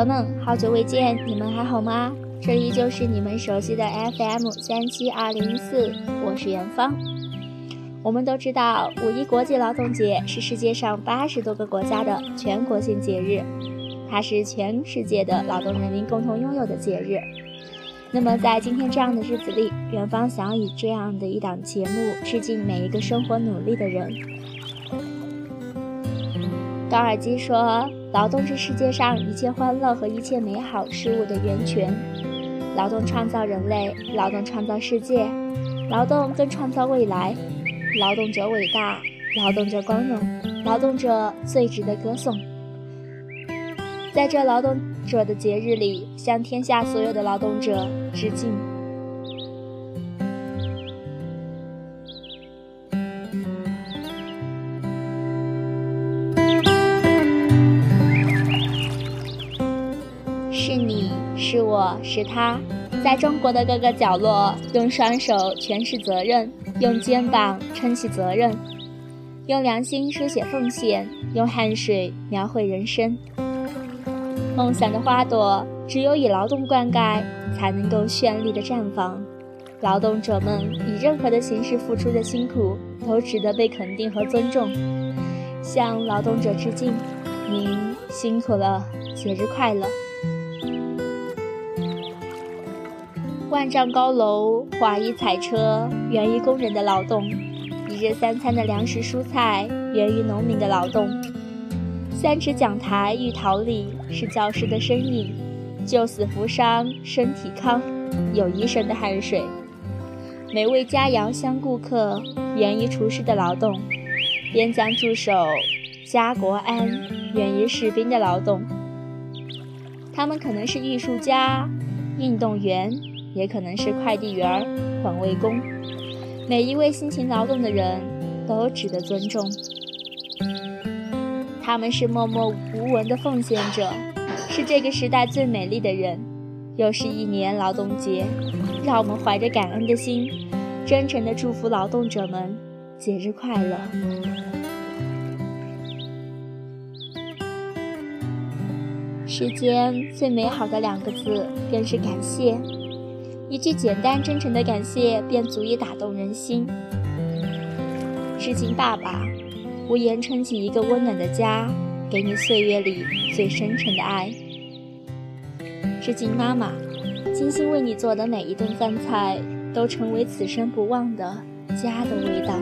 朋友们，好久未见，你们还好吗？这里就是你们熟悉的 FM 三七二零四，我是元芳。我们都知道，五一国际劳动节是世界上八十多个国家的全国性节日，它是全世界的劳动人民共同拥有的节日。那么，在今天这样的日子里，元芳想要以这样的一档节目致敬每一个生活努力的人。高尔基说：“劳动是世界上一切欢乐和一切美好事物的源泉。劳动创造人类，劳动创造世界，劳动更创造未来。劳动者伟大，劳动者光荣，劳动者最值得歌颂。在这劳动者的节日里，向天下所有的劳动者致敬。”是他，在中国的各个角落，用双手诠释责任，用肩膀撑起责任，用良心书写奉献，用汗水描绘人生。梦想的花朵，只有以劳动灌溉，才能够绚丽的绽放。劳动者们以任何的形式付出的辛苦，都值得被肯定和尊重。向劳动者致敬，您辛苦了，节日快乐！万丈高楼、华衣彩车，源于工人的劳动；一日三餐的粮食蔬菜，源于农民的劳动；三尺讲台与桃李，是教师的身影；救死扶伤，身体康，有医生的汗水；美味佳肴香顾客，源于厨师的劳动；边疆驻守家国安，源于士兵的劳动。他们可能是艺术家、运动员。也可能是快递员、环卫工，每一位辛勤劳动的人都值得尊重。他们是默默无闻的奉献者，是这个时代最美丽的人。又是一年劳动节，让我们怀着感恩的心，真诚地祝福劳动者们节日快乐。世间最美好的两个字，便是感谢。一句简单真诚的感谢，便足以打动人心。致敬爸爸，无言撑起一个温暖的家，给你岁月里最深沉的爱。致敬妈妈，精心为你做的每一顿饭菜，都成为此生不忘的家的味道。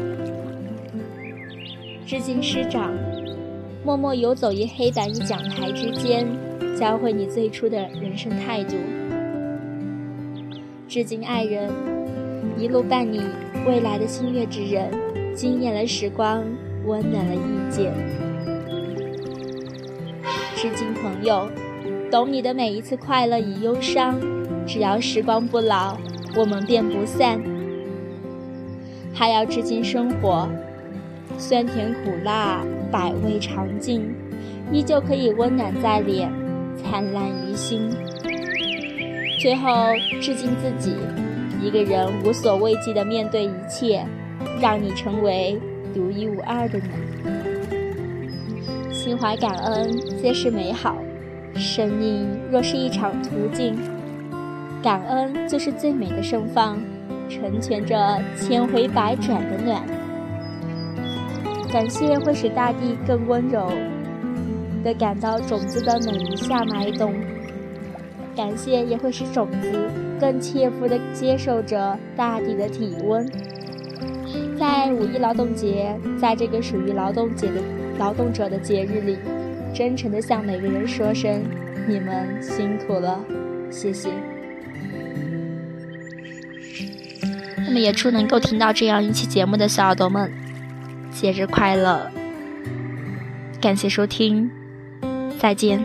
致敬师长，默默游走于黑板与讲台之间，教会你最初的人生态度。致敬爱人，一路伴你未来的星月之人，惊艳了时光，温暖了意见。致敬朋友，懂你的每一次快乐与忧伤，只要时光不老，我们便不散。还要致敬生活，酸甜苦辣，百味尝尽，依旧可以温暖在脸，灿烂于心。最后，致敬自己，一个人无所畏惧地面对一切，让你成为独一无二的你。心怀感恩，皆是美好。生命若是一场途径，感恩就是最美的盛放，成全着千回百转的暖。感谢会使大地更温柔的感到种子的每一下脉动。感谢也会使种子更切肤地接受着大地的体温。在五一劳动节，在这个属于劳动节的劳动者的节日里，真诚地向每个人说声：你们辛苦了，谢谢。那么，也祝能够听到这样一期节目的小耳朵们，节日快乐！感谢收听，再见。